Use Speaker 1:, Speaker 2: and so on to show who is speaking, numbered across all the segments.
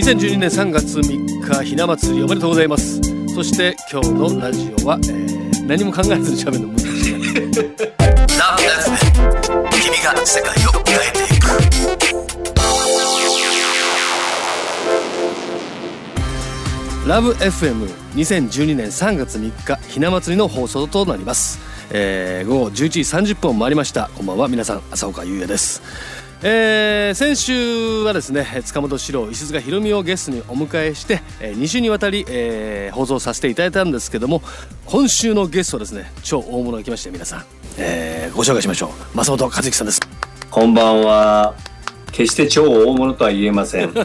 Speaker 1: 2012年3月3日ひな祭りおめでとうございます。そして今日のラジオは、えー、何も考えずに喋るの難しい。
Speaker 2: ラブ f m 君が世界を変えていく。
Speaker 1: ラブ FM2012 年3月3日ひな祭りの放送となります、えー、午後11時30分を回りました。こんばんは。皆さん朝岡優也です。えー、先週はですね塚本史郎石塚ひろみをゲストにお迎えして、えー、2週にわたり、えー、放送させていただいたんですけども今週のゲストはですね超大物が来ました皆さん、えー、ご紹介しましょう。増本和之さんです。
Speaker 3: こんばんは。決して超大物とは言えません。は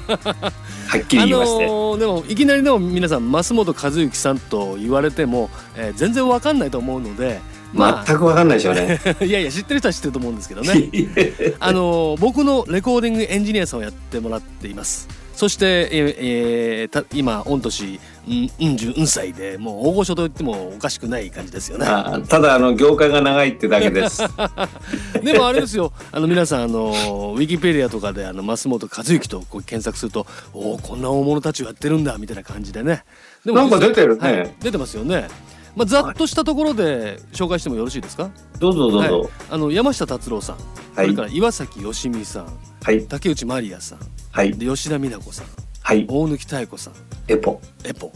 Speaker 3: っきり言いまして、
Speaker 1: あのーでもいきなりでも皆さん増本和之さんと言われても、えー全然わかんないと思うのでま
Speaker 3: 全く分かんないでしょうね。
Speaker 1: あ いやいや知ってる人は知ってると思うんですけどね。あの僕のレコーディングエンジニアさんをやってもらっています。そして、ええーた今御年うんうん十うん歳でもう大御所と言ってもおかしくない感じですよね。
Speaker 3: あただあの業界が長いってだけです。
Speaker 1: でもあれですよ。あの皆さんあのウィキペディアとかであの増本和之とこう検索するとおおこんな大物たちをやってるんだみたいな感じでね。で
Speaker 3: なんか出てるね。
Speaker 1: はい出てますよねまあざっとしたところで紹介してもよろしいですか？
Speaker 3: どうぞどうぞ。
Speaker 1: はい、あの山下達郎さん、
Speaker 3: はい。
Speaker 1: それから岩崎良美さん。
Speaker 3: はい。
Speaker 1: 竹内まりやさん。
Speaker 3: はい。
Speaker 1: で吉田美奈子さん。
Speaker 3: はい。
Speaker 1: 大貫妙子さん。
Speaker 3: エポ。
Speaker 1: エポ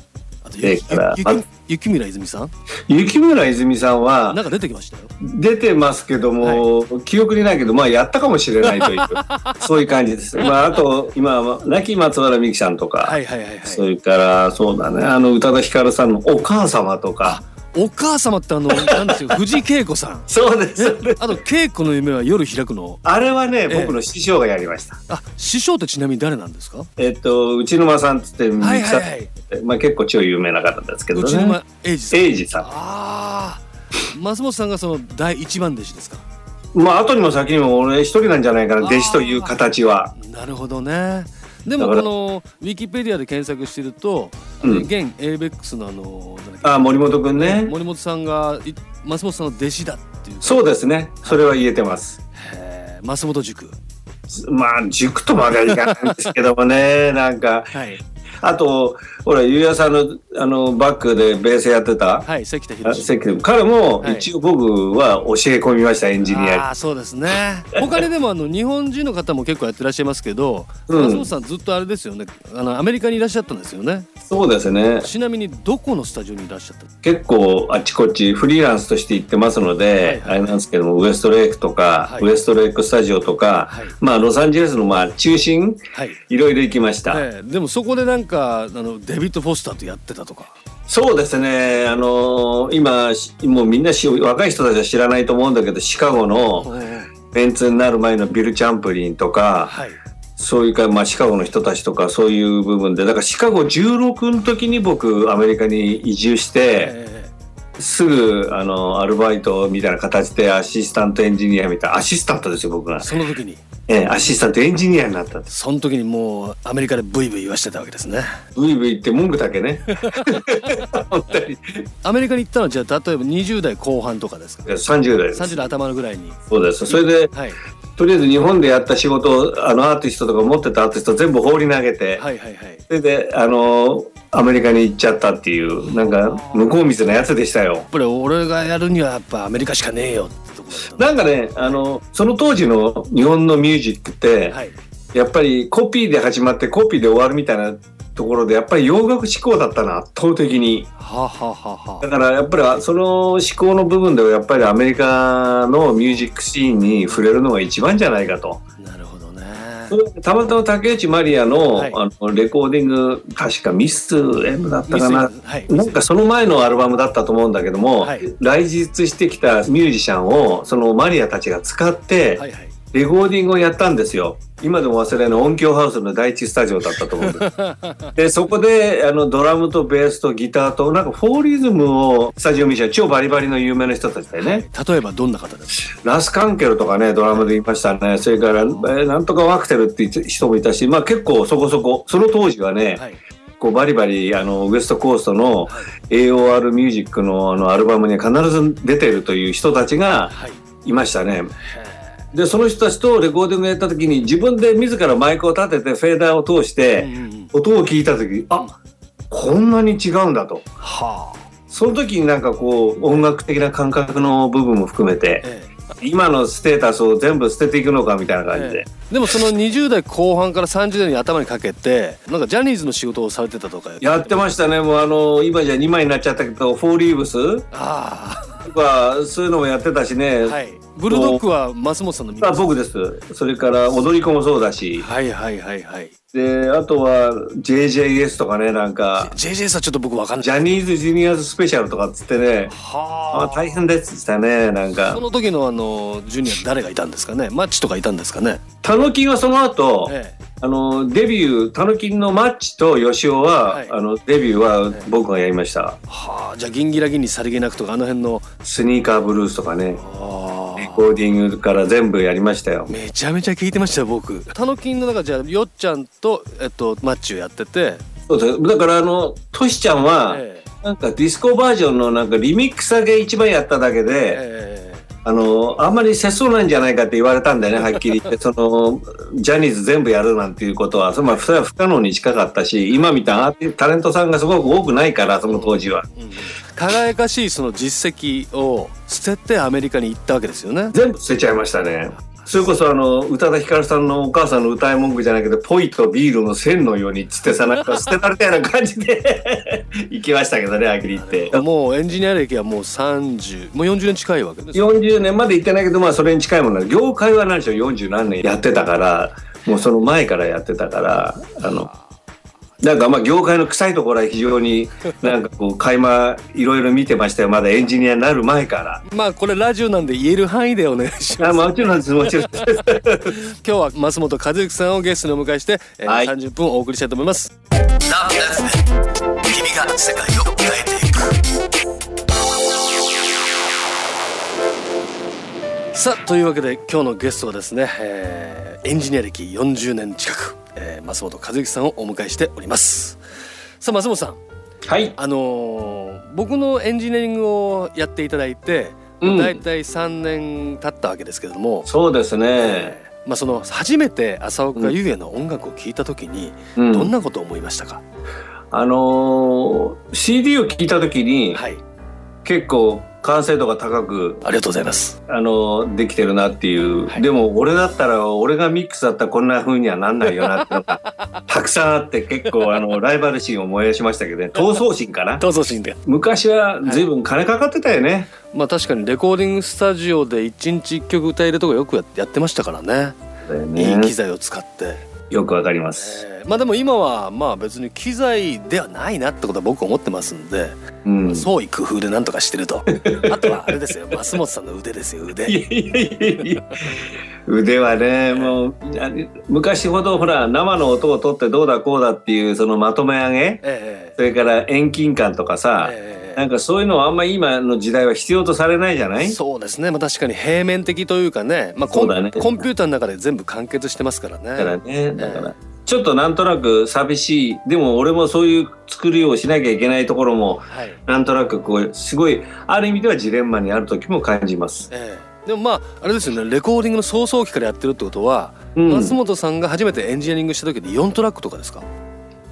Speaker 1: あと雪村泉さん？
Speaker 3: 雪村泉さんは
Speaker 1: なんか出てきましたよ。
Speaker 3: 出てますけども、記憶にないけどまあやったかもしれないという そういう感じです。まああと今は亡き松原美樹さんとか、
Speaker 1: はいはいはいはい。
Speaker 3: それからそうだねあの宇多田ヒカルさんのお母様とか
Speaker 1: お母様ってあの なんですよ藤井恵子さん。
Speaker 3: そうです
Speaker 1: えあと稽古の夢は夜開くの？
Speaker 3: あれはね
Speaker 1: え
Speaker 3: 僕の師匠がやりました、
Speaker 1: あ師匠ってちなみに誰なんですか？
Speaker 3: えっと内沼さんっつって
Speaker 1: はいはいはい。
Speaker 3: まあ、結構超有名な方ですけどね。
Speaker 1: 内沼英二さん。
Speaker 3: 英二さ
Speaker 1: ああ松本さんがその第一番弟子ですか？
Speaker 3: んまあ後にも先にも俺一人なんじゃないかな弟子という形は。
Speaker 1: なるほどねでもこのウィキペディアで検索してると、
Speaker 3: うん。
Speaker 1: 現 ABEX のあのなんだっけ
Speaker 3: あ森本君ね。
Speaker 1: 森本さんがい松本さんの弟子だっていう。
Speaker 3: そうですね。それは言えてます。
Speaker 1: へー。松本塾。
Speaker 3: まあ塾とまではいかないんですけどもね。なんか
Speaker 1: はい
Speaker 3: あとほらゆうやさんのあのバックでベースやってた。
Speaker 1: はい関田
Speaker 3: あ
Speaker 1: 博
Speaker 3: 関君彼も
Speaker 1: はい。
Speaker 3: 一応僕は教え込みましたエンジニアに
Speaker 1: ああそうですね。他にでもあの日本人の方も結構やってらっしゃいますけど、
Speaker 3: うん。
Speaker 1: 松本さんずっとあれですよね。あのアメリカにいらっしゃったんですよね。
Speaker 3: そうですね。
Speaker 1: ちなみにどこのスタジオにいらっしゃったの？
Speaker 3: 結構あっちこっちフリーランスとして行ってますので、
Speaker 1: はいはい。
Speaker 3: あれなんですけどもウエストレイクとか、
Speaker 1: はい。
Speaker 3: ウエストレイクスタジオとか、
Speaker 1: はい。
Speaker 3: まあロサンゼルスのまあ中心？
Speaker 1: はい、
Speaker 3: いろいろ行きました、
Speaker 1: ええ。でもそこでなんかあのデビッド・フォスターとやってたとか。
Speaker 3: そうですね。あのー今しもうみんなし若い人たちは知らないと思うんだけどシカゴのメンツになる前のビル・チャンプリンとか
Speaker 1: はい。
Speaker 3: そういうか、まあ、シカゴの人たちとかそういう部分でだからシカゴ16の時に僕アメリカに移住して、
Speaker 1: え
Speaker 3: すぐあのアルバイトみたいな形でアシスタントエンジニアみたいなアシスタントですよ僕が。
Speaker 1: え、その時に
Speaker 3: ええアシスタントエンジニアになった
Speaker 1: その時にもうアメリカでブイブイ言わしてたわけですね。
Speaker 3: ブイブイって文句だけね。本当に。
Speaker 1: アメリカに行ったのはじゃあ例えば20代後半とかですか
Speaker 3: ？30代です。
Speaker 1: 30代頭のぐらいに。
Speaker 3: そうです。それで
Speaker 1: はい。
Speaker 3: とりあえず日本でやった仕事をあのアーティストとか持ってたアーティスト全部放り投げて、
Speaker 1: はいはいはい。
Speaker 3: それであのアメリカに行っちゃったっていうなんか向こう水なやつでしたよ。
Speaker 1: やっぱり俺がやるにはやっぱアメリカしかねえよ
Speaker 3: なんかねあのその当時の日本のミュージックって、
Speaker 1: はい。
Speaker 3: やっぱりコピーで始まってコピーで終わるみたいなところでやっぱり洋楽志向だったな圧倒的に。
Speaker 1: はあ、はあは
Speaker 3: だからやっぱりその思考の部分ではやっぱりアメリカのミュージックシーンに触れるのが一番じゃないかと。
Speaker 1: あ、なるほど
Speaker 3: たまたま竹内まりやの,、
Speaker 1: はい。
Speaker 3: あのレコーディング確かミス M だったかな。なんかその前のアルバムだったと思うんだけども、
Speaker 1: はい。
Speaker 3: 来日してきたミュージシャンをそのマリアたちが使って
Speaker 1: はいはい
Speaker 3: レコーディングをやったんですよ。今でも忘れない音響ハウスの第一スタジオだったと思うんです。でそこであのドラムとベースとギターとなんかフォーリズムをスタジオミシャン超バリバリの有名な人たちだよね。
Speaker 1: 例えばどんな方ですか
Speaker 3: ラスカンケルとかねドラムで言いましたね。それから、えーなんとかワクテルって人もいたし、まあ結構そこそこその当時はね、
Speaker 1: はい
Speaker 3: こうバリバリあのウエストコーストの
Speaker 1: はい
Speaker 3: AOR ミュージックのあのアルバムに必ず出てるという人たちが
Speaker 1: はい
Speaker 3: いましたね。
Speaker 1: へ
Speaker 3: でその人たちとレコーディングやった時に自分で自らマイクを立ててフェーダーを通し
Speaker 1: うん
Speaker 3: て
Speaker 1: うんうん。
Speaker 3: 音を聞いた時あこんなに違うんだと。
Speaker 1: はあ。
Speaker 3: その時になんかこう音楽的な感覚の部分も含めて
Speaker 1: ええ。
Speaker 3: 今のステータスを全部捨てていくのかみたいな感じで、
Speaker 1: でもその20代後半から30代に頭にかけてなんかジャニーズの仕事をされてたとか
Speaker 3: やってましたね。もうあの今じゃ2枚になっちゃったけど「フォーリーブス」
Speaker 1: あ
Speaker 3: とかそういうのもやってたしね、
Speaker 1: あはいブルドッグは増本さんの
Speaker 3: あ僕です。それから踊り子もそうだし。
Speaker 1: はいはいはいはい。
Speaker 3: であとは JJS とかねなんか。
Speaker 1: JJ さんちょっと僕わかんない。
Speaker 3: ジャニーズジュニアスペシャルとかっつってね。あ
Speaker 1: はあ。
Speaker 3: 大変ですって言ってたねなんか。
Speaker 1: その時のあのジュニア誰がいたんですかね？マッチとかいたんですかね？
Speaker 3: たぬきがその後、
Speaker 1: え
Speaker 3: あのデビューたぬきのマッチとよしおは、
Speaker 1: はい。
Speaker 3: あのデビューは僕がやりました。
Speaker 1: えはあ。じゃあギンギラギンにさりげなくとかあの辺の。
Speaker 3: スニーカーブルースとかね。
Speaker 1: あ
Speaker 3: レコーディングから全部やりましたよ。
Speaker 1: めちゃめちゃ聞いてましたよ僕。タノキンの中じゃあよっちゃんとえっとマッチをやってて。
Speaker 3: そうですだからあのトシちゃんは、
Speaker 1: え
Speaker 3: なんかディスコバージョンのなんかリミックスだけ一番やっただけ
Speaker 1: え
Speaker 3: で、
Speaker 1: え
Speaker 3: あのあんまり節操なんじゃないかって言われたんだよね はっきり言って。そのジャニーズ全部やるなんていうことはそれはそれは不可能に近かったし今みたいなタレントさんがすごく多くないからその当時は。
Speaker 1: えうん輝かしいその実績を捨ててアメリカに行ったわけですよね。
Speaker 3: 全部捨てちゃいましたねそれこそあの宇多田ヒカルさんのお母さんの歌い文句じゃないけどポイとビールの線のようにっつってさなんか捨てられたような感じで 行きましたけどねはっきり言って。
Speaker 1: もうエンジニア歴はもう30もう40年近いわけですよ。
Speaker 3: 40年まで行ってないけどまあそれに近いものだ業界は何でしょう？40何年やってたからもうその前からやってたからあのなんかまあ業界の臭いところは非常に なんかこう垣間いろいろ見てましたよ。まだエンジニアになる前から。
Speaker 1: まあこれラジオなんで言える範囲でお願いします。
Speaker 3: あもちろんですもちろん。
Speaker 1: 今日は増本和之さんをゲストにお迎えして、えー
Speaker 3: はい。
Speaker 1: 30分お送りしたいと思います。
Speaker 2: 君が世界を変えていく
Speaker 1: さあというわけで今日のゲストはですね、えーエンジニア歴40年近く、えー、増本和之さんをお迎えしております。さあ増本さん。
Speaker 3: はい。
Speaker 1: あのー僕のエンジニアリングをやっていただいて、
Speaker 3: うん。
Speaker 1: だいたい3年経ったわけですけれども、
Speaker 3: そうですね。
Speaker 1: えーまあ、その初めて浅岡優也の音楽を聴いた時に
Speaker 3: うん。
Speaker 1: どんなことを思いましたか、
Speaker 3: あのー CD を聞いた時に
Speaker 1: はい
Speaker 3: 結構完成度が高く、
Speaker 1: ありがとうございます。
Speaker 3: あのーできてるなっていう、
Speaker 1: はい。
Speaker 3: でも俺だったら俺がミックスだったらこんな風にはなんないよなってのが たくさんあって結構あのライバル心を燃やしましたけどね。闘争心かな。
Speaker 1: どうぞ新で。
Speaker 3: 昔は随分金かかってたよね、
Speaker 1: まあ確かにレコーディングスタジオで一日一曲歌えるとかよくややってましたからね。
Speaker 3: だよ
Speaker 1: いい
Speaker 3: ね
Speaker 1: 機材を使って、
Speaker 3: よくわかります、
Speaker 1: えーまあでも今はまあ別に機材ではないなってことは僕は思ってますんで、
Speaker 3: うん、
Speaker 1: 創意工夫でなんとかしてると。あとはあれですよ。増本さんの腕ですよ腕。
Speaker 3: 腕はねもうあ昔ほどほら生の音を取ってどうだこうだっていうそのまとめ上げ
Speaker 1: え
Speaker 3: それから遠近感とか
Speaker 1: え
Speaker 3: さ、
Speaker 1: ええ
Speaker 3: なんかそういうのはあんまり今の時代は必要とされないじゃない？
Speaker 1: そうですね、まあ、確かに平面的というかね,、まあ、コン
Speaker 3: ね。
Speaker 1: コンピューターの中で全部完結してますからね。
Speaker 3: だからね。だから、ちょっとなんとなく寂しい。でも俺もそういう作りをしなきゃいけないところも
Speaker 1: はい。
Speaker 3: なんとなくこうすごいある意味ではジレンマにある時も感じます。
Speaker 1: ええ。でもまああれですよね。レコーディングの早々期からやってるってことは、
Speaker 3: うん。
Speaker 1: 松本さんが初めてエンジニアリングした時で4トラックとかですか？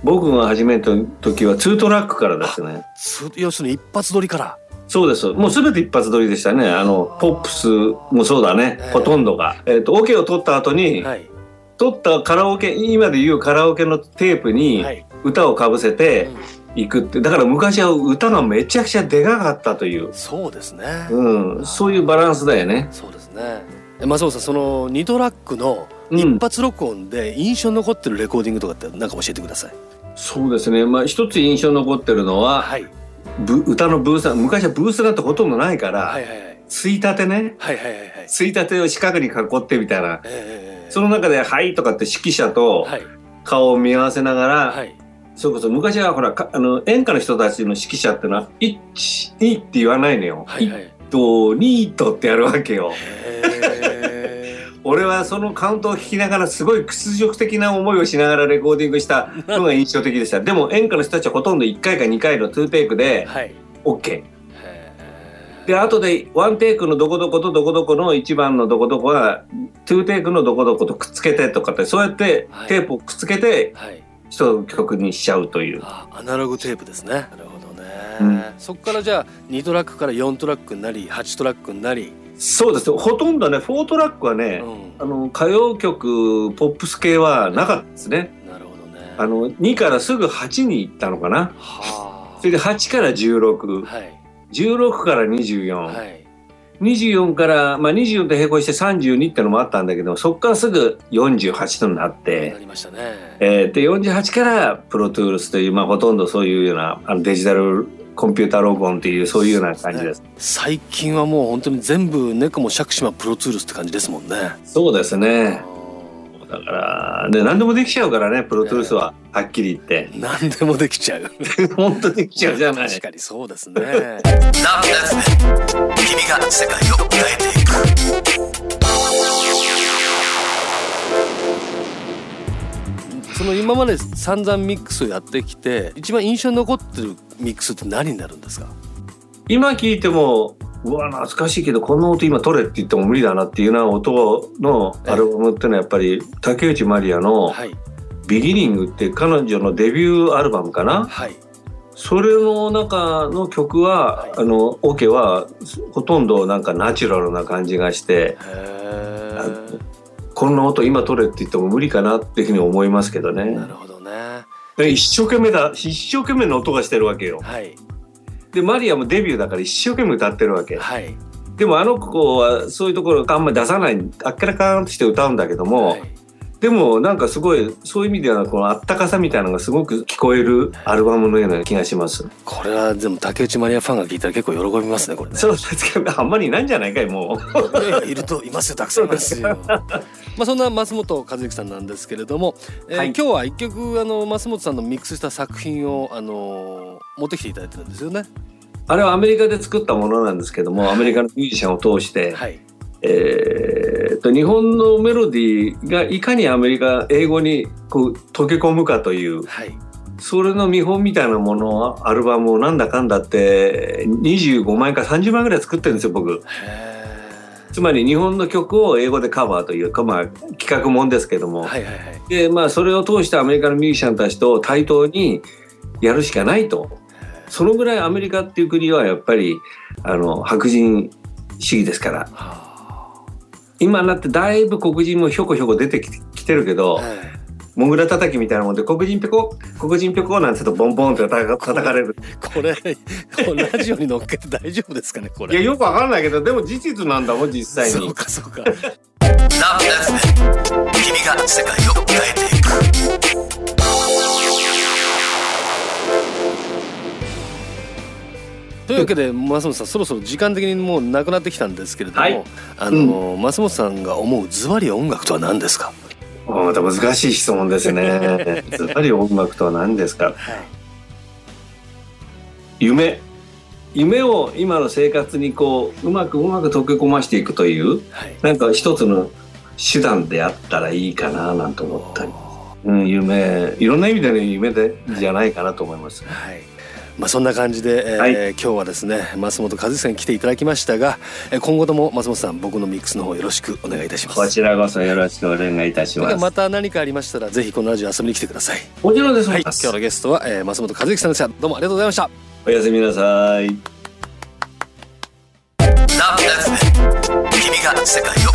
Speaker 3: 僕が始めた時は2トラックからですね。
Speaker 1: つ要するに一発撮りから
Speaker 3: そうです。もうすべて一発撮りでしたね。あの、ポップスもそうだね。
Speaker 1: ええ
Speaker 3: ほとんどが。えっ、と、オ、ケを取った後に、
Speaker 1: はい、
Speaker 3: 撮ったカラオケ、今で言うカラオケのテープに
Speaker 1: はい
Speaker 3: 歌をかぶせて
Speaker 1: うん
Speaker 3: いくって。だから昔は歌がめちゃくちゃでかかったという。
Speaker 1: そうですね、
Speaker 3: うん。そういうバランスだよね。
Speaker 1: そうですねえ松本さんその2トラックの
Speaker 3: うん
Speaker 1: 一発録音で印象に残ってるレコーディングとかって何か教えてください、
Speaker 3: そうですね。まあ、一つ印象に残ってるのは、
Speaker 1: はい、
Speaker 3: ブ歌のブース、昔はブースなんてほとんどないから、
Speaker 1: はいはいはい
Speaker 3: ついたてね。
Speaker 1: はいはいはいはい
Speaker 3: ついたてを四角に囲ってみたいな。
Speaker 1: ええ
Speaker 3: その中で、はいとかって指揮者と
Speaker 1: はい
Speaker 3: 顔を見合わせながら、
Speaker 1: はい
Speaker 3: そうこそ昔はほらかあの演歌の人たちの指揮者ってのは「1」「2」って言わないのよ。
Speaker 1: はいはい
Speaker 3: 1と2とってやるわけよ。
Speaker 1: へ
Speaker 3: 俺はそのカウントを聞きながらすごい屈辱的な思いをしながらレコーディングしたのが印象的でした。でも演歌の人たちはほとんど1回か2回の2テイク
Speaker 1: ー
Speaker 3: で
Speaker 1: はい。
Speaker 3: OK。
Speaker 1: へ
Speaker 3: で後で one take のどこどことどこどこの1番のどこどこは two take のどこどことくっつけてとかってそうやって
Speaker 1: はい。
Speaker 3: テープをくっつけて
Speaker 1: はい。
Speaker 3: 一曲にしちゃうという。
Speaker 1: あアナログテープですね。なるほどね、
Speaker 3: うん。
Speaker 1: そこからじゃあ2トラックから4トラックになり8トラックになり、
Speaker 3: そうです。ほとんどね4トラックはね、
Speaker 1: う
Speaker 3: あの歌謡曲ポップス系はなかったですね。
Speaker 1: ん、なるほどね。
Speaker 3: あの2からすぐ8に行ったのかな。
Speaker 1: は
Speaker 3: それで8から16、
Speaker 1: あはい。
Speaker 3: 16から24、
Speaker 1: はい。
Speaker 3: 24から、まあ、24と並行して32ってのもあったんだけどそこからすぐ48となっ
Speaker 1: な
Speaker 3: て、
Speaker 1: りましたね、
Speaker 3: えーで48からプロトゥールスという、まあ、ほとんどそういうようなあのデジタルコンピューター録音っていうそういうような感じです。
Speaker 1: 最近はもう本当に全部猫も釈島プロツールスって感じですもんね
Speaker 3: そうですね。だから、ね、何でもできちゃうからね、プロトゥールスは、はっきり言って。
Speaker 1: 何でもできちゃう
Speaker 3: 本当できちゃうじゃない。
Speaker 1: 確かにそうですね
Speaker 2: 君が世界を変えていく
Speaker 1: その今まで散々ミックスをやってきて一番印象に残ってるミックスって何になるんですか？
Speaker 3: 今聞いても、うわ、懐かしいけど、この音今取れって言っても無理だなっていうような音のアルバムっていうのはやっぱり、竹内まりやの
Speaker 1: はい。
Speaker 3: ビギニングって彼女のデビューアルバムかな？
Speaker 1: はい。
Speaker 3: それの中の曲は、
Speaker 1: はい。
Speaker 3: あの、オ、ケはほとんどなんかナチュラルな感じがして、こんな音今取れって言っても無理かなっていうふうに思いますけどね。
Speaker 1: なるほどね
Speaker 3: で一生懸命だ、一生懸命の音がしてるわけよ。
Speaker 1: はい
Speaker 3: で、マリアもデビューだから一生懸命歌ってるわけ。
Speaker 1: はい
Speaker 3: でもあの子はそういうところあんまり出さない、あっからかんとして歌うんだけども、
Speaker 1: はい
Speaker 3: でもなんかすごい、そういう意味ではこのあったかさみたいなのがすごく聞こえるアルバムのような気がします。
Speaker 1: これはでも竹内まりやファンが聞いたら結構喜びますねこれね
Speaker 3: そうですけど、あんまりいないんじゃないかい、もう。
Speaker 1: いるといますよたくさんいますよ。まあそんな増本和之さんなんですけれども、えー
Speaker 3: はい
Speaker 1: 今日は一曲あの増本さんのミックスした作品をあのー持ってきていただいてるんですよね。
Speaker 3: あれはアメリカで作ったものなんですけども、アメリカのミュージシャンを通して、
Speaker 1: はい
Speaker 3: えーっと、日本のメロディーがいかにアメリカ、英語にこう溶け込むかという、
Speaker 1: はい
Speaker 3: それの見本みたいなものを、アルバムをなんだかんだって、25枚か30枚ぐらい作ってるんですよ、僕。
Speaker 1: へ
Speaker 3: つまり日本の曲を英語でカバーというか、まあ、企画もんですけども、
Speaker 1: ーはいはいはい。
Speaker 3: で、まあ、それを通してアメリカのミュージシャンたちと対等にやるしかないと。そのぐらいアメリカっていう国はやっぱり、あの、白人主義ですから。
Speaker 1: は
Speaker 3: 今になってだいぶ黒人もひょこひょこ出てききてるけど
Speaker 1: あ、はい
Speaker 3: モグラ叩きみたいなもんで、黒人ぴこ、黒人ぴこなんて言うとボンボンって叩かれる。
Speaker 1: これこれラジオに乗っけて大丈夫ですかねこ
Speaker 3: いや、
Speaker 1: れ。
Speaker 3: よくわかんないけど、でも事実なんだもん、実際に
Speaker 1: そう。かそうか。
Speaker 2: 君が世界を変えていく
Speaker 1: というわけで増本さんそろそろ時間的にもうなくなってきたんですけれども、
Speaker 3: はい
Speaker 1: あの、増本さんが思うズバリ音楽とは何ですか？
Speaker 3: また難しい質問ですね。ずばり音楽とは何ですか？夢。夢を今の生活にこう、うまくうまく溶け込ましていくという、
Speaker 1: はい。
Speaker 3: なんか一つの手段であったらいいかななんて思ったり。うん、夢、いろんな意味での夢で、じゃないかなと思います。
Speaker 1: はい。まあそんな感じで、えー
Speaker 3: はい
Speaker 1: 今日はですね増本和之さんに来ていただきましたが、えー今後とも増本さん僕のミックスの方よろしくお願いいたします。
Speaker 3: こちらこそよろしくお願いいたします。
Speaker 1: また何かありましたらぜひこのラジオ遊びに来てください。
Speaker 3: もちろんです。
Speaker 1: はい。今日のゲストは、えー、増本和之さんでした。どうもありがとうございました。
Speaker 3: おやすみなさい。
Speaker 2: 君が世界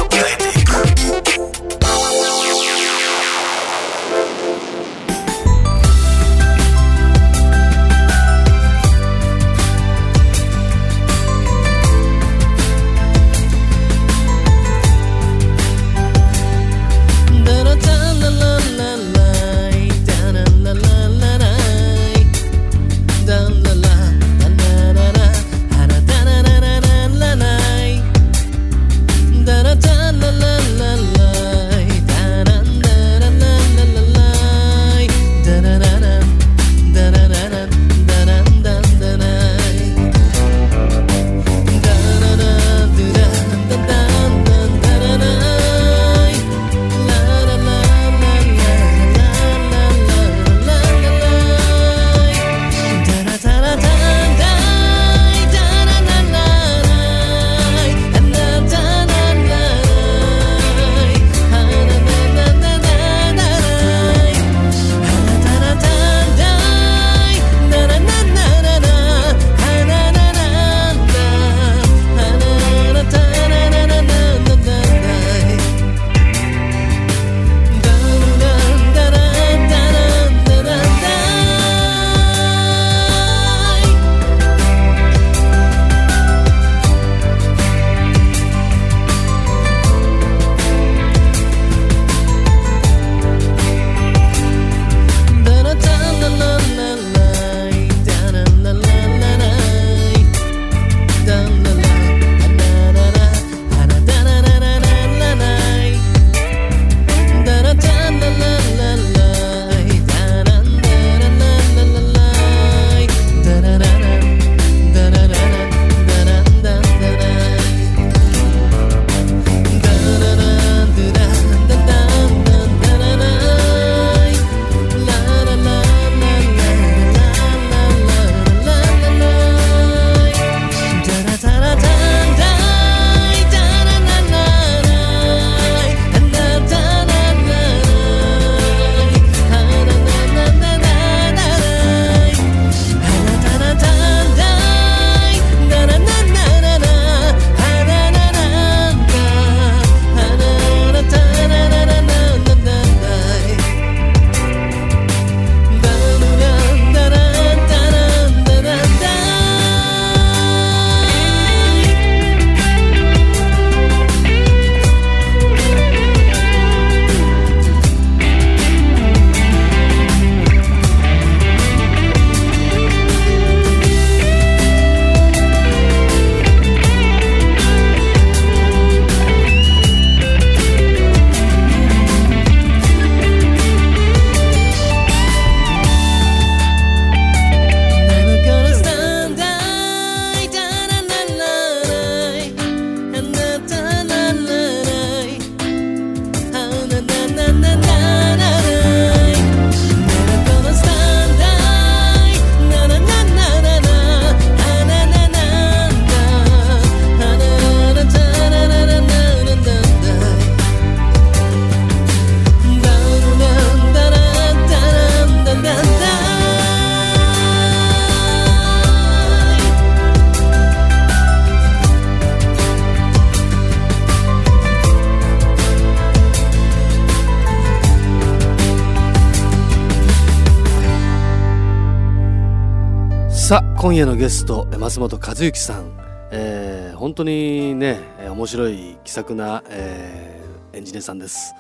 Speaker 1: さあ今夜のゲスト松本和之さん、えー、本当にね面白い気さくな、えー、エンジニアさんです。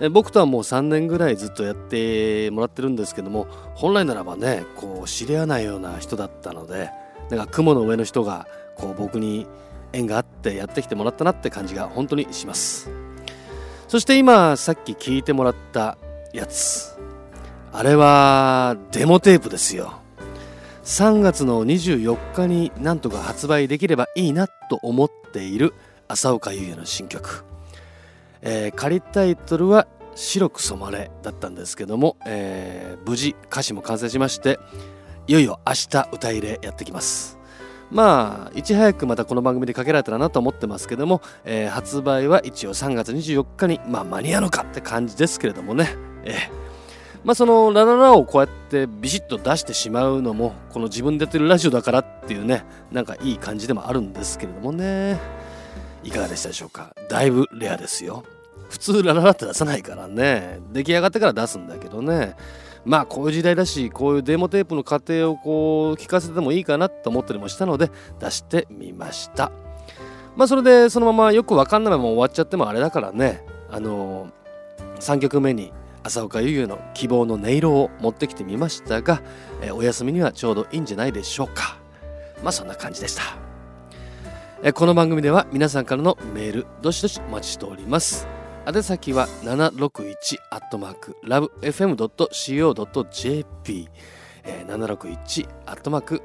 Speaker 1: え僕とはもう3年ぐらいずっとやってもらってるんですけども本来ならばねこう知り合わないような人だったのでなんか雲の上の人がこう僕に縁があってやってきてもらったなって感じが本当にします。そして今さっき聞いてもらったやつ。あれはデモテープですよ。3月の24日になんとか発売できればいいなと思っている浅岡優也の新曲。えー、仮タイトルは「白く染まれ」だったんですけども、えー、無事歌詞も完成しましていよいよ明日歌入れやってきます。まあいち早くまたこの番組でかけられたらなと思ってますけども、えー、発売は一応3月24日にまあ間に合うのかって感じですけれどもね。えー、まあそのラララをこうやってビシッと出してしまうのもこの自分でやってるラジオだからっていうねなんかいい感じでもあるんですけれどもね。いかがでしたでしょうか？だいぶレアですよ。普通ラララって出さないからね。出来上がってから出すんだけどね。まあこういう時代だしこういうデモテープの過程をこう聞かせてもいいかなと思ったりもしたので出してみました。まあそれでそのままよくわかんないまま終わっちゃってもあれだからね。あの3曲目に浅岡優優の希望の音色を持ってきてみましたが、えお休みにはちょうどいいんじゃないでしょうか。まあそんな感じでした。えこの番組では皆さんからのメールどしどしお待ちしております。宛先は761アットマーク lovefm.co.jp 761アットマーク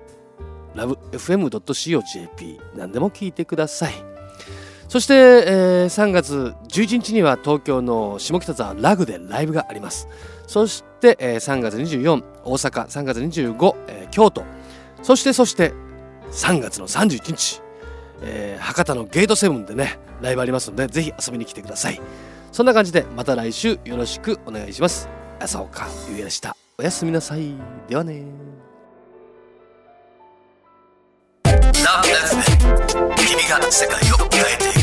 Speaker 1: lovefm.co.jp 何でも聞いてください。そして、えー、3月11日には東京の下北沢ラグでライブがあります。そして、えー、3月24大阪3月25、えー、京都。そしてそして3月の31日。えー、博多のゲートセブンでねライブありますのでぜひ遊びに来てください。そんな感じでまた来週よろしくお願いします。朝岡ゆうやでした。おやすみなさい。ではね君が世界を変えていく。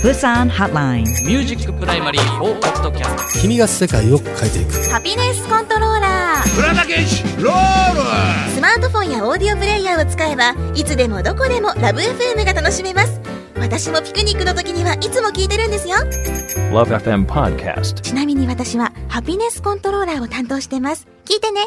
Speaker 4: ブサンハッライン
Speaker 5: ミュージックプライマリー4ポッドキャス
Speaker 1: ト君が世界を変えていく。
Speaker 6: ハピネスコントローラー
Speaker 2: プラダケシロー
Speaker 6: ル。スマートフォンやオーディオプレイヤーを使えばいつでもどこでもラブ FM が楽しめます。私もピクニックの時にはいつも聞いてるんですよ。
Speaker 7: LoveFM Podcast.
Speaker 6: ちなみに私はハピネスコントローラーを担当してます。聞いてね